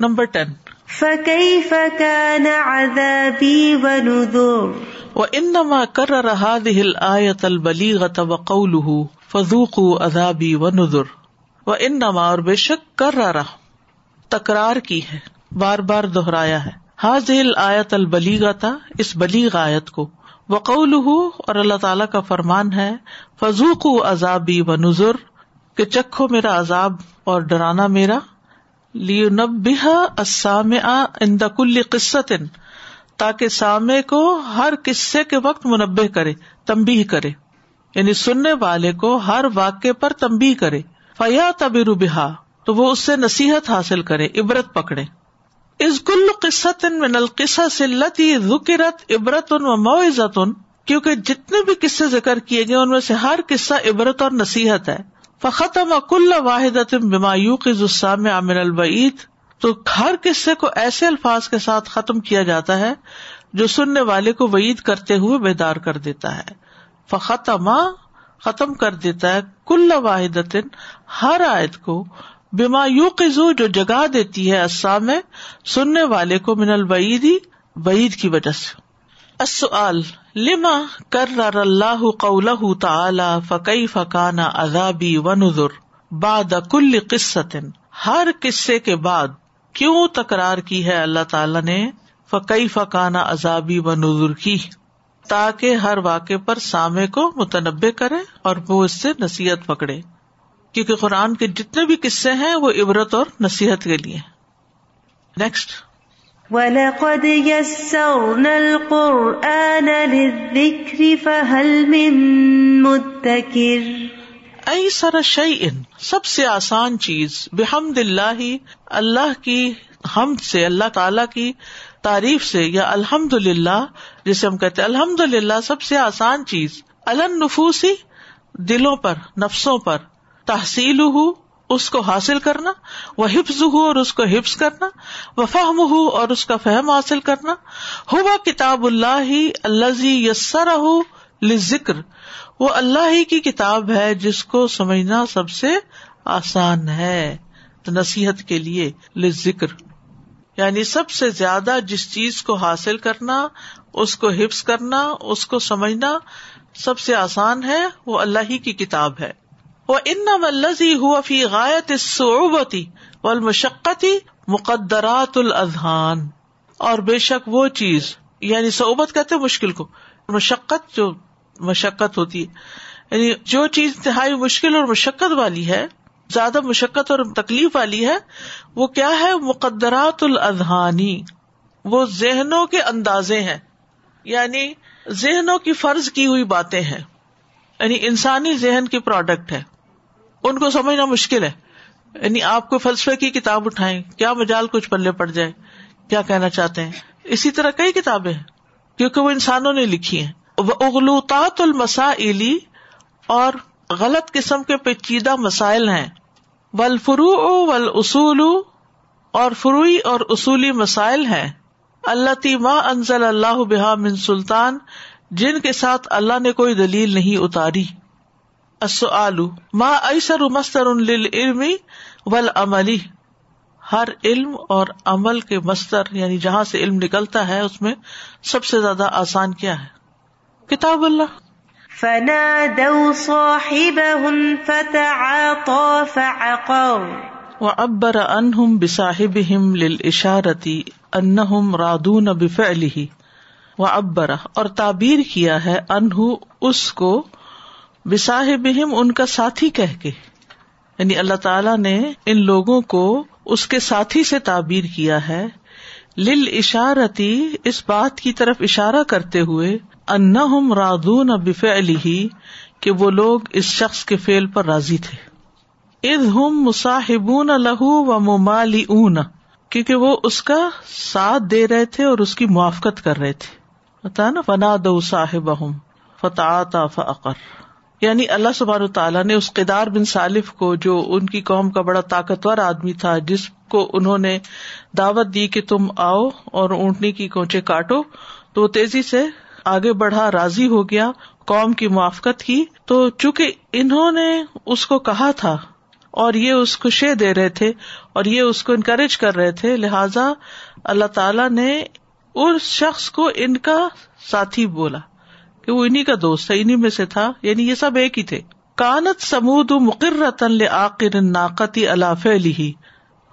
Number ten. فكيف كان عذابي ونذر؟ وانما كرر هذه الايه البليغه وقوله فذوقوا عذابي ونذر۔ وانما اور بے شک کررا تکرار کی ہے بار بار دہرایا ہے۔ حاضل آیت البلیغا تھا اس بلیغ آیت کو۔ وقول اور اللہ تعالیٰ کا فرمان ہے فضوق عذابی و نظر کہ چکھو میرا عذاب اور ڈرانا میرا لیسام ان کل قصت تاکہ سامے کو ہر قصے کے وقت منبع کرے تمبی کرے۔ یعنی سننے والے کو ہر واقع پر تمبی کرے۔ فیا تبر بحا تو وہ اس سے نصیحت حاصل کرے، عبرت پکڑے۔ اس کل قصت من القصہ سلتی ذکرت عبرت ان و معزت ان کیونکہ جتنے بھی قصے ذکر کیے گئے، ان میں سے ہر قصہ عبرت اور نصیحت ہے۔ فختم کل واحد بمایو کی زسام عامر البعید تو ہر قصے کو ایسے الفاظ کے ساتھ ختم کیا جاتا ہے جو سننے والے کو وعید کرتے ہوئے بیدار کر دیتا ہے۔ فختما ختم کر دیتا ہے کل واحد ہر آیت کو بیما یو قزو جو جگا دیتی ہے میں سننے والے کو من البعیدی، بعید کی وجہ سے۔ لما کر اللہ قول تعالی فقی فکانا عذابی و نظر باد کل قصت ہر قصے کے بعد کیوں تکرار کی ہے اللہ تعالی نے؟ فقی فکانا عذابی و نظر کی، تاکہ ہر واقع پر سامے کو متنبع کرے اور وہ اس سے نصیحت پکڑے۔ کیونکہ قرآن کے جتنے بھی قصے ہیں وہ عبرت اور نصیحت کے لیے۔ نیکسٹ وَلَقَدْ يَسَّرْنَا الْقُرْآنَ لِلذِّكْرِ فَهَلْ مِن مُدَّكِرٍ ای سر شعین سب سے آسان چیز، بحمد اللہ اللہ کی حمد سے، اللہ تعالی کی تعریف سے، یا الحمد للہ جسے ہم کہتے الحمد للہ سب سے آسان چیز النفوسی دلوں پر، نفسوں پر تحصیل ہو اس کو حاصل کرنا، وہ حفظ ہو اور اس کو حفظ کرنا، وہ فہم ہو اور اس کا فہم حاصل کرنا۔ ہوا کتاب اللہ ہی اللہ یسر ہو ذکر وہ اللہ ہی کی کتاب ہے جس کو سمجھنا سب سے آسان ہے۔ نصیحت کے لیے ذکر یعنی سب سے زیادہ جس چیز کو حاصل کرنا، اس کو حفظ کرنا، اس کو سمجھنا سب سے آسان ہے، وہ اللہ ہی کی کتاب ہے۔ وہ ان ملزی ہوا فی غایت صعوبتی والمشقتی مقدرات الازہان اور بے شک وہ چیز یعنی صعوبت کہتے مشکل کو، مشقت جو مشقت ہوتی ہے یعنی جو چیز انتہائی مشکل اور مشقت والی ہے، زیادہ مشقت اور تکلیف والی ہے، وہ کیا ہے؟ مقدرات الازہانی وہ ذہنوں کے اندازے ہیں یعنی ذہنوں کی فرض کی ہوئی باتیں ہیں یعنی انسانی ذہن کی پروڈکٹ ہے۔ ان کو سمجھنا مشکل ہے۔ یعنی آپ کو فلسفے کی کتاب اٹھائیں، کیا مجال کچھ پلے پڑ جائے، کیا کہنا چاہتے ہیں؟ اسی طرح کئی کتابیں ہیں، کیونکہ وہ انسانوں نے لکھی ہیں۔ اغلوطات المسائلی اور غلط قسم کے پیچیدہ مسائل ہیں۔ ول فرو ول اصول اور فروئی اور اصولی مسائل ہیں۔ اللہ ما انزل اللہ بحا من سلطان، جن کے ساتھ اللہ نے کوئی دلیل نہیں اتاری۔ ما ایسر مستر علمی ول عملی ہر علم اور عمل کے مستر یعنی جہاں سے علم نکلتا ہے اس میں سب سے زیادہ آسان کیا ہے؟ کتاب اللہ۔ فنا و ابر انہم بساحب اشارتی ان رادون بفعلی و ابرا اور تعبیر کیا ہے انہ اس کو بساحبہم ان کا ساتھی کہہ کے۔ یعنی اللہ تعالی نے ان لوگوں کو اس کے ساتھی سے تعبیر کیا ہے۔ لل اشارتی اس بات کی طرف اشارہ کرتے ہوئے ان رادون بف علی کہ وہ لوگ اس شخص کے فیل پر راضی تھے۔ اد ہم مصاحبون لہو و ممالی اون کیونکہ وہ اس کا ساتھ دے رہے تھے اور اس کی موافقت کر رہے تھے۔ بتا نا فنا دو صاحب فتح فقر یعنی اللہ سبحانہ تعالیٰ نے اس کیدار بن صالف کو جو ان کی قوم کا بڑا طاقتور آدمی تھا، جس کو انہوں نے دعوت دی کہ تم آؤ اور اونٹنی کی کوچے کاٹو، تو وہ تیزی سے آگے بڑھا، راضی ہو گیا، قوم کی موافقت کی۔ تو چونکہ انہوں نے اس کو کہا تھا اور یہ اس کو شے دے رہے تھے اور یہ اس کو انکریج کر رہے تھے، لہذا اللہ تعالی نے اس شخص کو ان کا ساتھی بولا۔ کہ وہ انہیں کا دوست ہے انہیں میں سے تھا یعنی یہ سب ایک ہی تھے۔ کانت سمود مقرر آقر ناقتی اللہ لی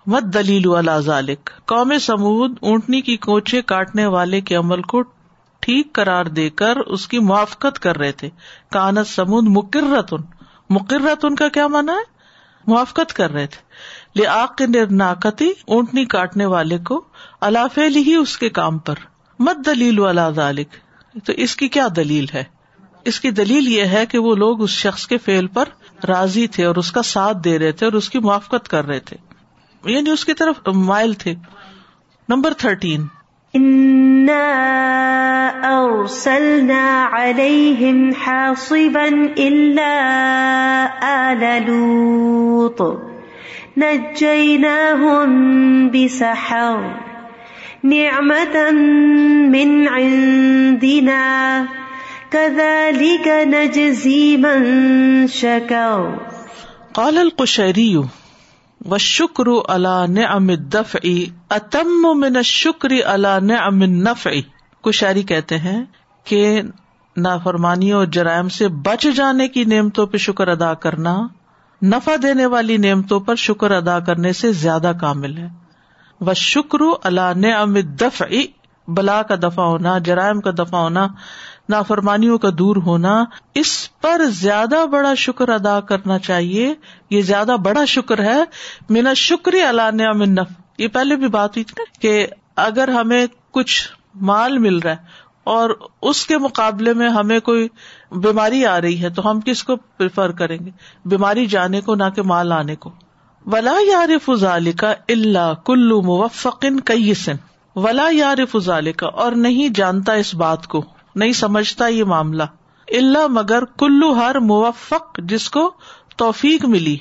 مت دلیل ذالک۔ قوم سمود اونٹنی کی کوچے کاٹنے والے کے عمل کو ٹھیک قرار دے کر اس کی موافقت کر رہے تھے۔ کانت سمود مقررتن مقررتن کا کیا مانا ہے؟ موافقت کر رہے تھے۔ لے ناقتی اونٹنی کاٹنے والے کو اللہ ہی اس کے کام پر۔ مت دلیل والا ذالک۔ تو اس کی کیا دلیل ہے؟ اس کی دلیل یہ ہے کہ وہ لوگ اس شخص کے فیل پر راضی تھے اور اس کا ساتھ دے رہے تھے اور اس کی موافقت کر رہے تھے۔ یعنی اس کی طرف مائل تھے۔ Number thirteen. أرسلنا عليهم حاصبا إلا آل لوط۔ نجيناهم بسحر۔ نعمة من عندنا، كذلك نجزي من شكر. قال القشيري و شکر اللہ نعم الدفع اتم من شکر اللہ نعم النفع. کشاری کہتے ہیں کہ نافرمانیوں اور جرائم سے بچ جانے کی نعمتوں پہ شکر ادا کرنا، نفع دینے والی نعمتوں پر شکر ادا کرنے سے زیادہ کامل ہے۔ وہ شکر اللہ نعم الدفع، بلا کا دفاع ہونا، جرائم کا دفاع ہونا، نافرمانیوں کا دور ہونا، اس پر زیادہ بڑا شکر ادا کرنا چاہیے۔ یہ زیادہ بڑا شکر ہے مینا شکر اللہ منف یہ پہلے بھی بات ہوئی تھی کہ اگر ہمیں کچھ مال مل رہا ہے اور اس کے مقابلے میں ہمیں کوئی بیماری آ رہی ہے، تو ہم کس کو پریفر کریں گے؟ بیماری جانے کو نہ کہ مال آنے کو۔ ولا یار فضال کا اللہ کلو موفقن کئی ولا یار فضال کا اور نہیں جانتا اس بات کو، نہیں سمجھتا یہ معاملہ۔ اللہ مگر کلو ہر موفق جس کو توفیق ملی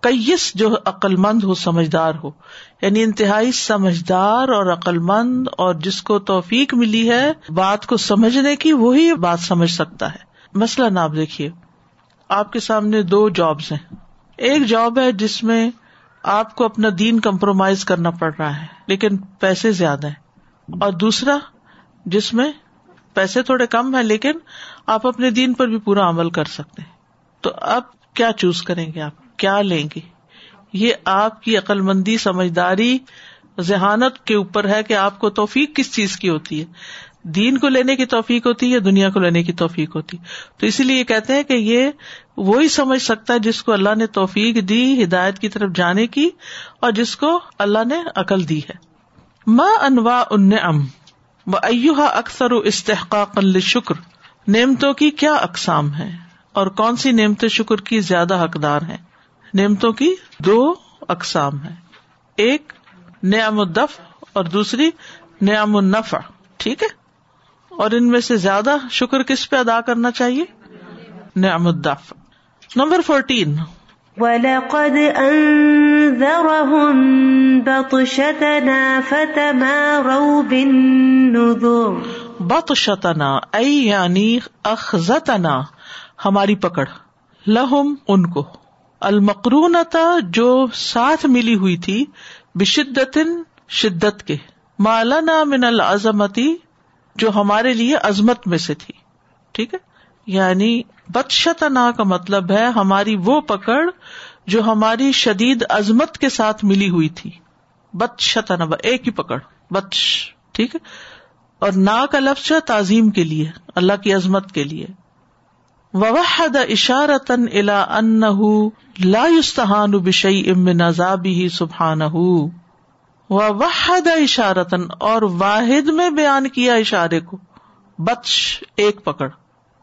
کئیس جو عقل مند ہو، سمجھدار ہو۔ یعنی انتہائی سمجھدار اور عقل مند اور جس کو توفیق ملی ہے، بات کو سمجھنے کی وہی بات سمجھ سکتا ہے۔ مسئلہ آپ دیکھیے، آپ کے سامنے دو جابس ہیں۔ ایک جاب ہے جس میں آپ کو اپنا دین کمپرومائز کرنا پڑ رہا ہے، لیکن پیسے زیادہ ہیں۔ اور دوسرا، جس میں پیسے تھوڑے کم ہے لیکن آپ اپنے دین پر بھی پورا عمل کر سکتے ہیں۔ تو اب کیا چوز کریں گے آپ؟ کیا لیں گے؟ یہ آپ کی عقل مندی سمجھداری، ذہانت کے اوپر ہے کہ آپ کو توفیق کس چیز کی ہوتی ہے۔ دین کو لینے کی توفیق ہوتی ہے یا دنیا کو لینے کی توفیق ہوتی تو اسی لیے کہتے ہیں کہ یہ وہی سمجھ سکتا ہے جس کو اللہ نے توفیق دی، ہدایت کی طرف جانے کی، اور جس کو اللہ نے عقل دی ہے۔ ماں انواع ان ام ایوہا اکثر و استحقاق شکر نعمتوں کی کیا اقسام ہے اور کون سی نعمت شکر کی زیادہ حقدار ہیں؟ نعمتوں کی دو اقسام ہے ایک، نعم الدف اور دوسری، نعم النفع۔ ٹھیک ہے؟ اور ان میں سے زیادہ شکر کس پہ ادا کرنا چاہیے؟ نعم الدف نمبر فورٹین وَلَقَدْ أَنذَرَهُم بَطْشَتَنَا فَتَمَارَوْا بِالنُّذُرِ. بطشتنا ای یعنی اخذتنا ہماری پکڑ. لہم ان کو. المقرونتا جو ساتھ ملی ہوئی تھی بشدت شدت کے. مالانا من العظمتی جو ہمارے لیے عظمت میں سے تھی۔ ٹھیک ہے؟ یعنی بدشتنا کا مطلب ہے ہماری وہ پکڑ جو ہماری شدید عظمت کے ساتھ ملی ہوئی تھی۔ بدشتنا، ایک ہی پکڑ، بدش۔ ٹھیک ہے؟ اور نا کا لفظ ہے تعظیم کے لیے، اللہ کی عظمت کے لیے۔ وحد اشارتن الا ان لا يستهان بشيء من عذابه سبحانه وحد اشارتن اور واحد میں بیان کیا اشارے کو۔ بچ ایک پکڑ۔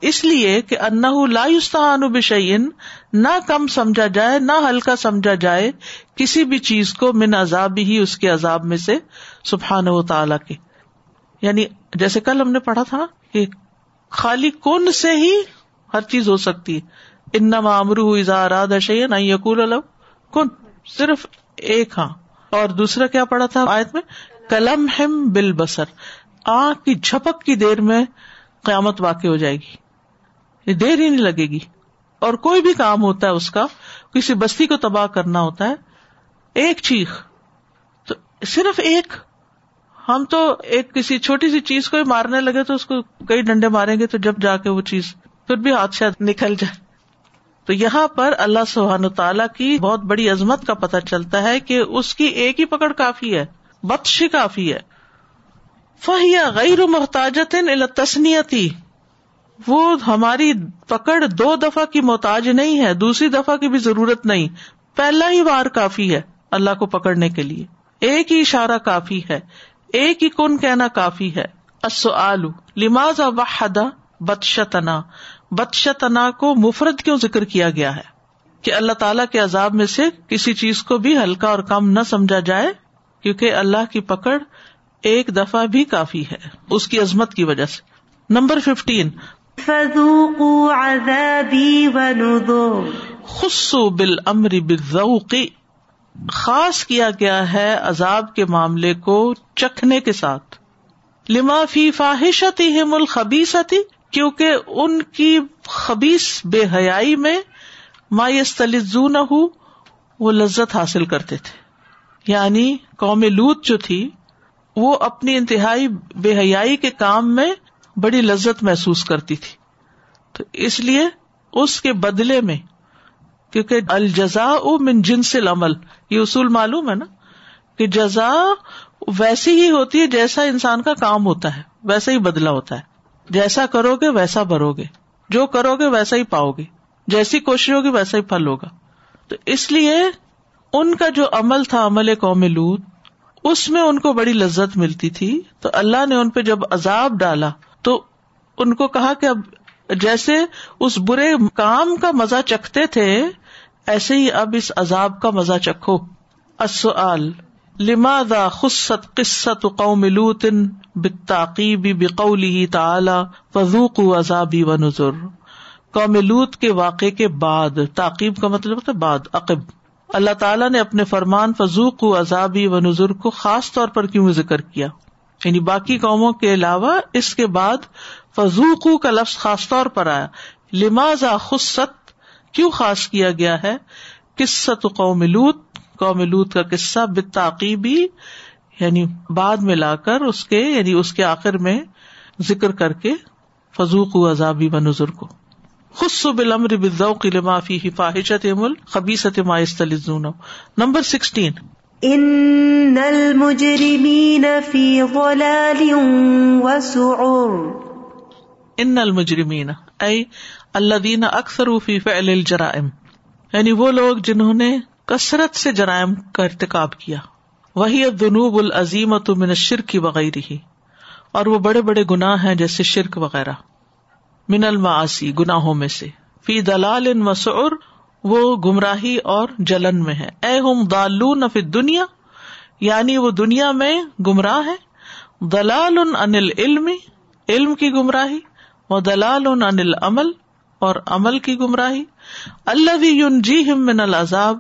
اس لیے کہ انہ لا يستهان نہ کم سمجھا جائے، نہ ہلکا سمجھا جائے کسی بھی چیز کو من عذاب ہی اس کے عذاب میں سے سبحان و تعالی کے۔ یعنی جیسے کل ہم نے پڑھا تھا کہ خالی کن سے ہی ہر چیز ہو سکتی ہے۔ ان امرو اراد شعین یقول کن، صرف ایک ہاں۔ اور دوسرا کیا پڑھا تھا آیت میں؟ کلم ہم بل بسر آنکھ کی جھپک کی دیر میں قیامت واقع ہو جائے گی۔ یہ دیر ہی نہیں لگے گی۔ اور کوئی بھی کام ہوتا ہے اس کا، کسی بستی کو تباہ کرنا ہوتا ہے، ایک چیخ۔ تو صرف ایک۔ ہم تو ایک کسی چھوٹی سی چیز کو ہی مارنے لگے تو اس کو کئی ڈنڈے ماریں گے تو جب جا کے وہ چیز پھر بھی ہاتھ شاید نکل جائے۔ تو یہاں پر اللہ سبحان تعالیٰ کی بہت بڑی عظمت کا پتہ چلتا ہے کہ اس کی ایک ہی پکڑ کافی ہے، بخش کافی ہے۔ فہیا غیر محتاجت تسنیتی وہ ہماری پکڑ دو دفعہ کی محتاج نہیں ہے، دوسری دفعہ کی بھی ضرورت نہیں۔ پہلا ہی بار کافی ہے اللہ کو پکڑنے کے لیے۔ ایک ہی اشارہ کافی ہے، ایک ہی کن کہنا کافی ہے۔ السؤال، لماذا وحد بدشتنا بدشتنا کو مفرد کیوں ذکر کیا گیا ہے کہ اللہ تعالیٰ کے عذاب میں سے کسی چیز کو بھی ہلکا اور کم نہ سمجھا جائے کیونکہ اللہ کی پکڑ ایک دفعہ بھی کافی ہے اس کی عظمت کی وجہ سے۔ نمبر ففٹین عذابی خصو بال امر بالذوق۔ خاص کیا گیا ہے عذاب کے معاملے کو چکھنے کے ساتھ۔ لما فی فاحشتی الخبیثتی کیونکہ ان کی خبیص بے حیائی میں ما یستلذون ہو وہ لذت حاصل کرتے تھے۔ یعنی قوم لوت جو تھی، وہ اپنی انتہائی بے حیائی کے کام میں بڑی لذت محسوس کرتی تھی۔ تو اس لیے اس کے بدلے میں، کیونکہ الجزا من جنس العمل، یہ اصول معلوم ہے نا؟ کہ جزا ویسی ہی ہوتی ہے جیسا انسان کا کام ہوتا ہے، ویسا ہی بدلا ہوتا ہے۔ جیسا کرو گے ویسا بھرو گے جو کرو گے ویسا ہی پاؤ گے جیسی کوشش ہوگی ویسا ہی پھل ہوگا۔ تو اس لیے ان کا جو عمل تھا عمل قوم لوت اس میں ان کو بڑی لذت ملتی تھی۔ تو اللہ نے ان پہ جب عذاب ڈالا، تو ان کو کہا کہ اب جیسے اس برے کام کا مزہ چکھتے تھے، ایسے ہی اب اس عذاب کا مزہ چکھو۔ السؤال۔ لماذا خصت قصت قوم لوط بالتعقیب بقوله تعالی فذوقوا عذابی ونذر قوم لوط کے واقعے کے بعد، تعقیب کا مطلب ہے بعد، عقب۔ اللہ تعالیٰ نے اپنے فرمان فضوق و عذابی و نظر کو خاص طور پر کیوں ذکر کیا؟ یعنی باقی قوموں کے علاوہ اس کے بعد فضوق کا لفظ خاص طور پر آیا۔ لمازا خصت؟ کیوں خاص کیا گیا ہے؟ قصت قوم لوت قوم لوت کا قصہ بتعقیبی یعنی بعد میں لا کر اس کے یعنی اس کے آخر میں ذکر کر کے فضوق و عذابی و نظر کو۔ خص بالامر بالذوق لما فيه فاحشة مل خبيثة ما يستلذون نمبر 16 ان المجرمین فی ضلال وسعر ان المجرمین اي الذين اكثروا في فعل الجرائم۔ یعنی وہ لوگ جنہوں نے کثرت سے جرائم کا ارتکاب کیا۔ وہی الذنوب العظیمۃ من الشرک وغیرہ اور وہ بڑے بڑے گناہ ہیں جیسے شرک وغیرہ۔ من المعاصی گناہوں میں سے۔ فی دلال ان مسعر وہ گمراہی اور جلن میں ہے اے ہم دالون فی دنیا یعنی وہ دنیا میں گمراہ ہے دلال ان العلم، علم کی گمراہی و دلال ان العمل اور عمل کی گمراہی۔ اللہ جی ہم من العذاب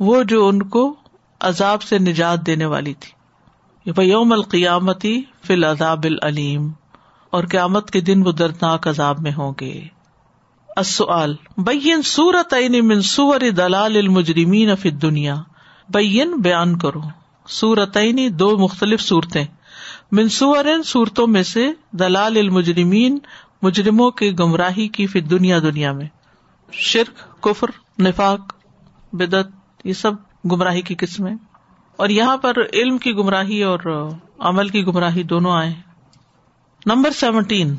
وہ جو ان کو عذاب سے نجات دینے والی تھی۔ یوم القیامتی فی العذاب العلیم، اور قیامت کے دن وہ دردناک عذاب میں ہوں گے۔ السؤال، بین سورت من سور دلال المجرمین فی دنیا بین، بیان کرو۔ سورت دو مختلف صورتیں۔ من سور، صورتوں میں سے دلال المجرمین، مجرموں کی گمراہی کی فی دنیا دنیا میں۔ شرک، کفر، نفاق بدت یہ سب گمراہی کی قسمیں۔ اور یہاں پر علم کی گمراہی اور عمل کی گمراہی دونوں آئے نمبر سیونٹین۔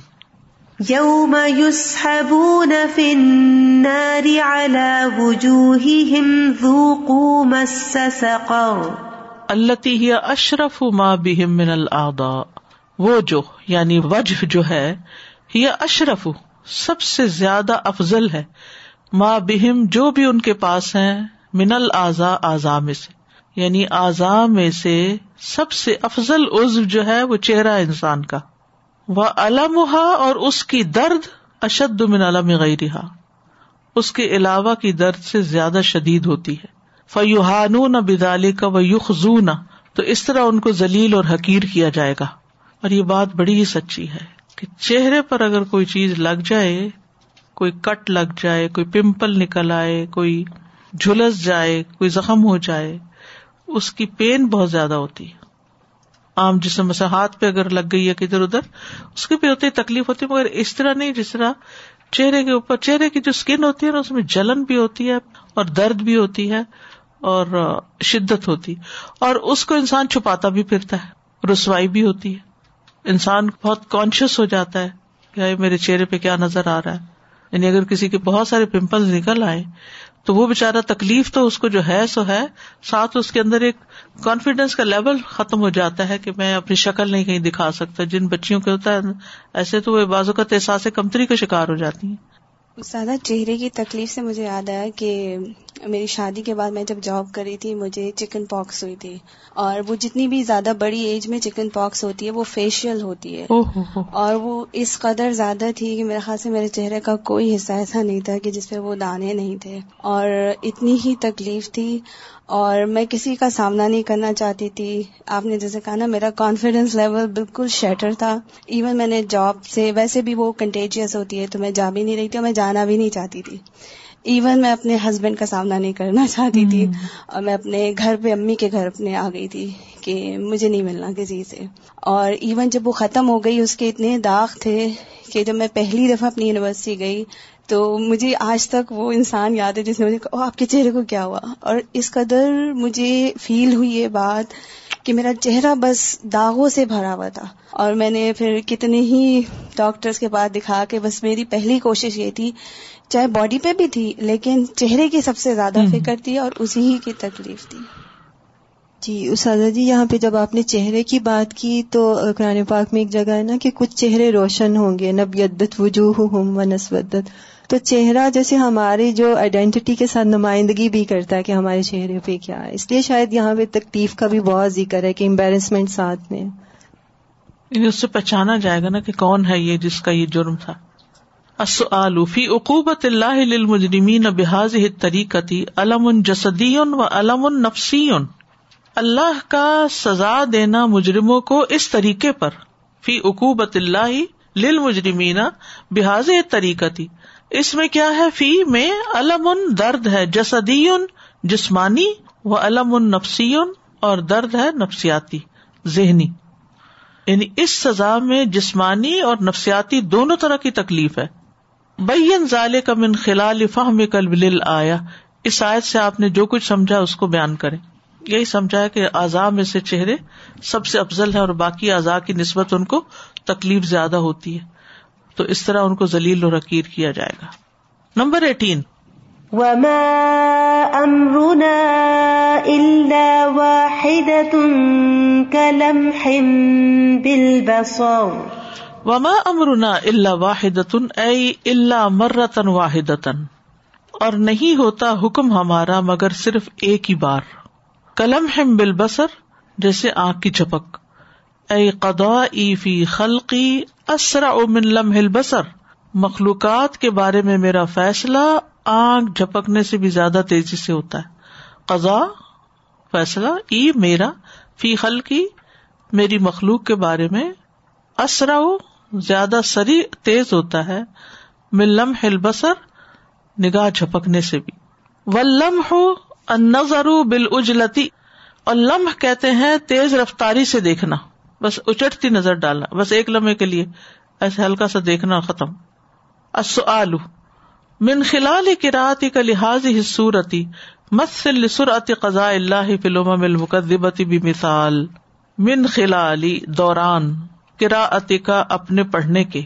یوم يسحبون في النار وجوههم ذوقوا مس سقر۔ هي اشرف ما بهم من الاعضاء۔ وہ جو یعنی وجہ جو ہے یہ اشرف سب سے زیادہ افضل ہے۔ ما بہم جو بھی ان کے پاس ہیں من العضا اعضاء میں سے۔ یعنی اعضاء میں سے سب سے افضل عزو جو ہے وہ چہرہ انسان کا۔ وہ علمہ اور اس کی درد اشد من علم غیر اس کے علاوہ کی درد سے زیادہ شدید ہوتی ہے۔ فیوحان نہ بدالی کا وہ یخون تو اس طرح ان کو ذلیل اور حقیر کیا جائے گا۔ اور یہ بات بڑی ہی سچی ہے کہ چہرے پر اگر کوئی چیز لگ جائے، کوئی کٹ لگ جائے، کوئی پمپل نکل آئے، کوئی جھلس جائے، کوئی زخم ہو جائے، اس کی پین بہت زیادہ ہوتی ہے۔ عام جسم سے ہاتھ پہ اگر لگ گئی ہے کدھر ادھر اس کی بھی ہوتی تکلیف ہوتی ہے، مگر اس طرح نہیں، جس طرح چہرے کے اوپر، چہرے کی جو اسکن ہوتی ہے نا، اس میں جلن بھی ہوتی ہے اور درد بھی ہوتی ہے اور شدت ہوتی اور اس کو انسان چھپاتا بھی پھرتا ہے، رسوائی بھی ہوتی ہے۔ انسان بہت کانشیس ہو جاتا ہے کہ میرے چہرے پہ کیا نظر آ رہا ہے۔ یعنی اگر کسی کے بہت سارے پمپل نکل آئے تو وہ بےچارا تکلیف تو اس کو جو ہے سو ہے، ساتھ اس کے اندر ایک کانفیڈینس کا لیول ختم ہو جاتا ہے کہ میں اپنی شکل نہیں کہیں دکھا سکتا۔ جن بچیوں کے ہوتا ہے، ایسے تو وہ بازو کا احساس کمتری کا شکار ہو جاتی ہیں۔ زیادہ چہرے کی تکلیف سے مجھے یاد آیا کہ میری شادی کے بعد میں جب جاب کری تھی مجھے چکن پاکس ہوئی تھی۔ اور وہ جتنی بھی زیادہ بڑی ایج میں چکن پاکس ہوتی ہے وہ فیشیل ہوتی ہے۔ اور وہ اس قدر زیادہ تھی کہ میرے خیال سے میرے چہرے کا کوئی حصہ ایسا نہیں تھا کہ جس پہ وہ دانے نہیں تھے۔ اور اتنی ہی تکلیف تھی۔ اور میں کسی کا سامنا نہیں کرنا چاہتی تھی۔ آپ نے جیسے کہا نا، میرا کانفیڈینس لیول بالکل شیٹر تھا۔ ایون میں نے جاب سے، ویسے بھی وہ کنٹیجیس ہوتی ہے تو میں جا بھی نہیں رہی تھی اور میں جانا بھی نہیں چاہتی تھی۔ ایون میں اپنے ہسبینڈ کا سامنا نہیں کرنا چاہتی تھی اور میں اپنے گھر پہ امی کے گھر اپنے آ گئی تھی کہ مجھے نہیں ملنا کسی سے۔ اور ایون جب وہ ختم ہو گئی اس کے اتنے داغ تھے کہ جب میں پہلی دفعہ اپنی یونیورسٹی گئی تو مجھے آج تک وہ انسان یاد ہے جس نے مجھے کہا آپ کے چہرے کو کیا ہوا؟ اور اس قدر مجھے فیل ہوئی یہ بات کہ میرا چہرہ بس داغوں سے بھرا ہوا تھا۔ اور میں نے پھر کتنے ہی ڈاکٹرز کے پاس دکھا کے بس میری پہلی کوشش یہ تھی چاہے باڈی پہ بھی تھی لیکن چہرے کی سب سے زیادہ فکر تھی اور اسی ہی کی تکلیف تھی۔ جی اساتذہ جی یہاں پہ جب آپ نے چہرے کی بات کی تو قرآن پاک میں ایک جگہ ہے نا کہ کچھ چہرے روشن ہوں گے۔ نب یدت وجوہ ہم و نسودت۔ تو چہرہ جیسے ہماری جو آئیڈینٹی کے ساتھ نمائندگی بھی کرتا ہے کہ ہمارے چہرے پہ کیا ہے۔ اس لیے شاید یہاں پہ تکلیف کا بھی بہت ذکر ہے کہ امبیرسمنٹ ساتھ میں۔ اس سے پہچانا جائے گا نا کہ کون ہے یہ جس کا یہ جرم تھا۔ فی عقوبت اللہ للمجرمین بحاظ طریقتی علم جسدی و علم نفسی اللہ کا سزا دینا مجرموں کو اس طریقے پر۔ فی عقوبت اللہ للمجرمین بحاظ طریقتی اس میں کیا ہے؟ فی میں علم ان درد ہے۔ جسدی جسمانی و علم ان نفسی اور درد ہے نفسیاتی، ذہنی۔ یعنی اس سزا میں جسمانی اور نفسیاتی دونوں طرح کی تکلیف ہے۔ بین ظال کا من خلال فہم کل آیا اس آیت سے آپ نے جو کچھ سمجھا اس کو بیان کرے یہی سمجھا ہے کہ اعضاء میں سے چہرے سب سے افضل ہے اور باقی اعضاء کی نسبت ان کو تکلیف زیادہ ہوتی ہے۔ تو اس طرح ان کو ذلیل و رکیر کیا جائے گا۔ Number eighteen. وما امرنا الا واحدة كلمح بالبصر۔ وما امرنا الا واحدة اي الا مرة واحدة۔ اور نہیں ہوتا حکم ہمارا مگر صرف ایک ہی بار۔ کلم ہم بل بسر جیسے آنکھ کی چپک۔ اے قدا فی خلقی اسرا من لمح البصر۔ مخلوقات کے بارے میں میرا فیصلہ آنکھ جھپکنے سے بھی زیادہ تیزی سے ہوتا ہے۔ قزا فیصلہ، ای، میرا، فی خلقی، میری مخلوق کے بارے میں۔ اسرا زیادہ سری تیز ہوتا ہے من لمح البصر نگاہ جھپکنے سے بھی۔ و لمح النظر بالعجلتی اور لمح کہتے ہیں تیز رفتاری سے دیکھنا۔ بس اچٹتی نظر ڈالنا، بس ایک لمحے کے لیے ایسے ہلکا سا دیکھنا ختم۔ آلو من خلال کراطی کا لحاظ ہی سورتی مسل سرعت قزا اللہ فلوم المقدبتی بھی مثال من خلالی دوران۔ کراط کا اپنے پڑھنے کے۔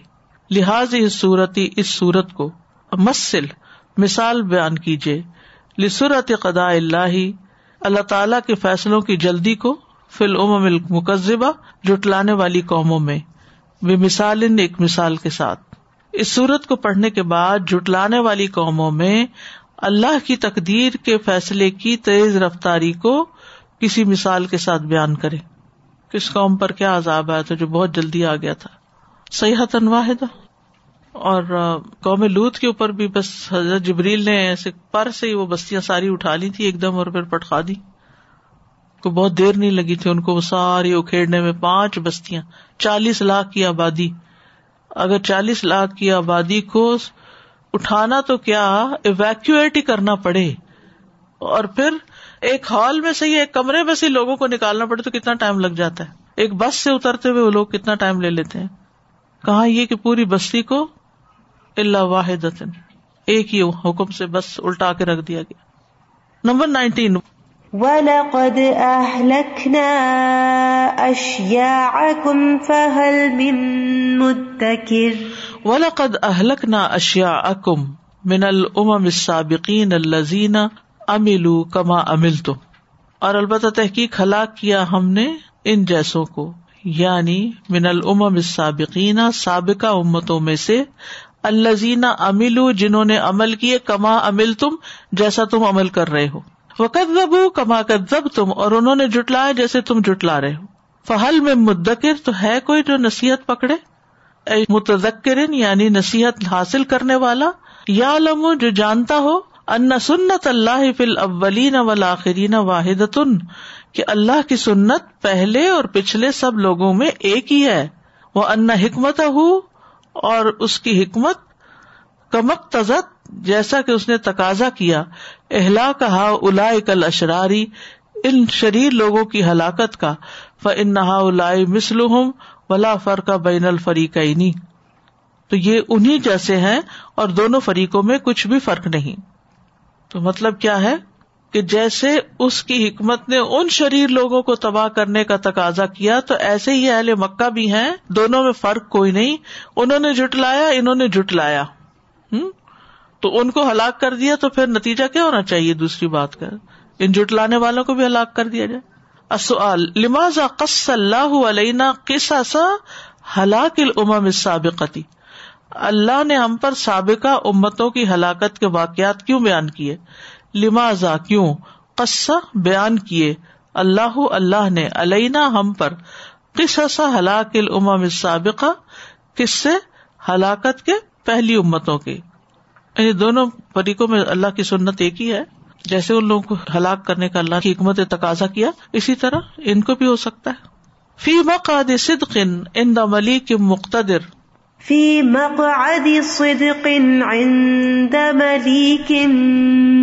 لحاظ ہی صورتی اس صورت کو مسل مثال بیان کیجیے لسرت قدا اللہ اللہ تعالی کے فیصلوں کی جلدی کو فل ام مکذبہ جٹلانے والی قوموں میں، بے مثال ایک مثال کے ساتھ۔ اس سورت کو پڑھنے کے بعد جٹلانے والی قوموں میں اللہ کی تقدیر کے فیصلے کی تیز رفتاری کو کسی مثال کے ساتھ بیان کرے کس قوم پر کیا عذاب آیا تھا جو بہت جلدی آ گیا تھا؟ صحت واحدہ۔ اور قوم لوت کے اوپر بھی بس حضرت جبریل نے ایسے پر سے ہی وہ بستیاں ساری اٹھا لی تھی، ایک دم اور پھر پٹخا دی۔ کو بہت دیر نہیں لگی تھی ان کو وہ ساری اکھیڑنے میں پانچ بستیاں، چالیس لاکھ کی آبادی۔ اگر چالیس لاکھ کی آبادی کو اٹھانا تو کیا ایویکویٹ ہی کرنا پڑے؟ اور پھر ایک ہال میں سے ایک کمرے میں سے لوگوں کو نکالنا پڑے تو کتنا ٹائم لگ جاتا ہے۔ ایک بس سے اترتے ہوئے وہ لوگ کتنا ٹائم لے لیتے ہیں۔ کہاں یہ کہ پوری بستی کو اللہ واحد ایک ہی حکم سے بس الٹا کے رکھ دیا گیا۔ Number nineteen. وَلَقَدْ أَهْلَكْنَا أَشْيَاعَكُمْ فَهَلْ مِن مُدَّكِرٍ؟ وَلَقَدْ أَهْلَكْنَا أَشْيَاعَكُمْ مِنَ الْأُمَمِ السَّابِقِينَ الَّذِينَ عَمِلُوا كَمَا عَمِلْتُمْ۔ اور البتہ تحقیق ہلاک کیا ہم نے ان جیسوں کو۔ یعنی من الامم السابقین، سابقہ امتوں میں سے الزینہ املو جنہوں نے عمل کیے، کما امل تم جیسا تم عمل کر رہے ہو۔ وقت کما کب تم اور انہوں نے جٹلایا جیسے تم جٹلا رہے ہو۔ فہل میں مدکر، تو ہے کوئی جو نصیحت پکڑے؟ متذکرن یعنی نصیحت حاصل کرنے والا یا لمو جو جانتا ہو ان سنت اللہ فل اولین والآخرین واحد کہ اللہ کی سنت پہلے اور پچھلے سب لوگوں میں ایک ہی ہے۔ وہ ان حکمت ہو اور اس کی حکمت کمک تزت جیسا کہ اس نے تقاضا کیا۔ اہلا کہا الا کل اشراری ان شریر لوگوں کی ہلاکت کا۔ ف ان نہا مسلم ولا فرق بین الفریقینی تو یہ انہیں جیسے ہیں اور دونوں فریقوں میں کچھ بھی فرق نہیں۔ تو مطلب کیا ہے کہ جیسے اس کی حکمت نے ان شریر لوگوں کو تباہ کرنے کا تقاضا کیا، تو ایسے ہی اہل مکہ بھی ہیں، دونوں میں فرق کوئی نہیں۔ انہوں نے جٹلایا انہوں نے جٹلایا ہوں تو ان کو ہلاک کر دیا تو پھر نتیجہ کیا ہونا چاہیے؟ دوسری بات کا ان جٹلانے والوں کو بھی ہلاک کر دیا جائے۔ اصل لماز قص اللہ علینا قصا سا ہلاک الامم السابقتی؟ اللہ نے ہم پر سابقہ امتوں کی ہلاکت کے واقعات کیوں بیان کیے؟ لمازا کیوں قصہ بیان کیے؟ اللہ اللہ نے علینا ہم پر کس ایسا ہلاک الامم السابقہ کس سے؟ ہلاکت کے پہلی امتوں کے۔ یعنی دونوں فریقوں میں اللہ کی سنت ایک ہی ہے۔ جیسے ان لوگوں کو ہلاک کرنے کا اللہ کی حکمت تقاضا کیا، اسی طرح ان کو بھی ہو سکتا ہے۔ فی مقاد صدق ان دا ملیک مقتدر۔ فی مقعد صدق عند ملیک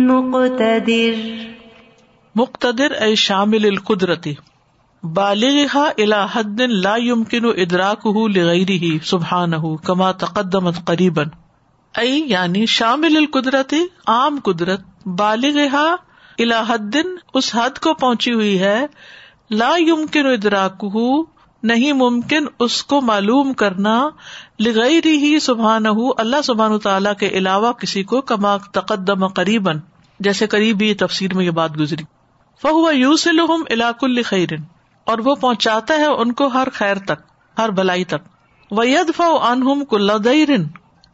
مقتدر. مقتدر اے شامل القدرتی بالغ الى حد لا يمكن ادراکه لغیره سبحانه كما تقدمت قریبا. اے یعنی شامل القدرتی عام قدرت بالغ الى حد اس حد کو پہنچی ہوئی ہے، لا يمكن ادراکه نہیں ممکن اس کو معلوم کرنا لغیر ہی سبحان اللہ سبحان تعالیٰ کے علاوہ کسی کو کما تقدم قریب جیسے قریب ہی تفسیر میں یہ بات گزری۔ فہو یو سے لحم علاق الخیرن اور وہ پہنچاتا ہے ان کو ہر خیر تک، ہر بلائی تک۔ وہ ید فو انہم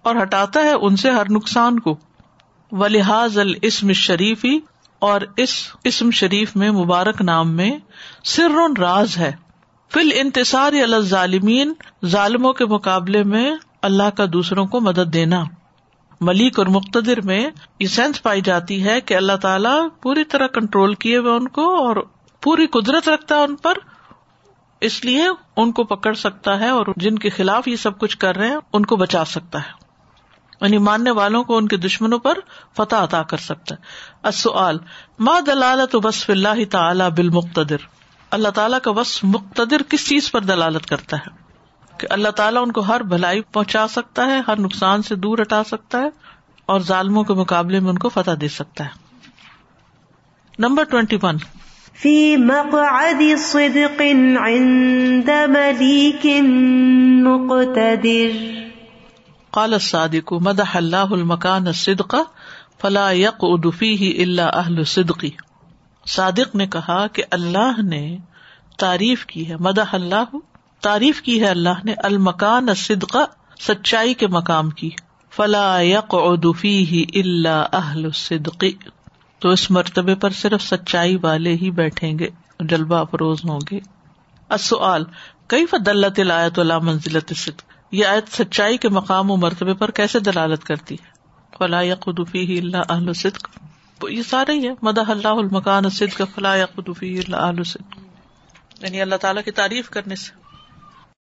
اور ہٹاتا ہے ان سے ہر نقصان کو۔ و لحاظ السم شریفی اور اس اسم شریف میں مبارک نام میں سر راز ہے۔ فل انتصار ظالمین ظالموں کے مقابلے میں اللہ کا دوسروں کو مدد دینا۔ ملیک اور مقتدر میں یہ سینس پائی جاتی ہے کہ اللہ تعالیٰ پوری طرح کنٹرول کیے ہوئے ان کو اور پوری قدرت رکھتا ہے ان پر۔ اس لیے ان کو پکڑ سکتا ہے اور جن کے خلاف یہ سب کچھ کر رہے ہیں، ان کو بچا سکتا ہے۔ یعنی ماننے والوں کو ان کے دشمنوں پر فتح عطا کر سکتا ہے۔ ماں دلالت بسف اللہ تعالی بالمقتدر؟ اللہ تعالیٰ کا بس مقتدر کس چیز پر دلالت کرتا ہے؟ کہ اللہ تعالیٰ ان کو ہر بھلائی پہنچا سکتا ہے ہر نقصان سے دور ہٹا سکتا ہے اور ظالموں کے مقابلے میں ان کو فتح دے سکتا ہے۔ Number twenty one. فی مقعد صدق عند ملیک مقتدر۔ قال الصادق مدح اللہ المکان الصدق فلا يقعد فيه الا اہل صدقی۔ صادق نے کہا کہ اللہ نے تعریف کی ہے، مدح اللہ، تعریف کی ہے اللہ نے، المکان صدقہ سچائی کے مقام کی۔ فلا یق ادفی ہی اللہ اہل صدقی تو اس مرتبے پر صرف سچائی والے ہی بیٹھیں گے جلبہ افروز ہوں گے۔ اصل کئی فدلت الایت اللہ منزلت صدق یہ آیت سچائی کے مقام و مرتبے پر کیسے دلالت کرتی ہے؟ فلا یق ادفی ہی اللہ اہل صدق یہ سارے ہی ہے مدح اللہ المکان صدق فلا یقدفی اللہ علیہ صدق یعنی اللہ تعالیٰ کی تعریف کرنے سے.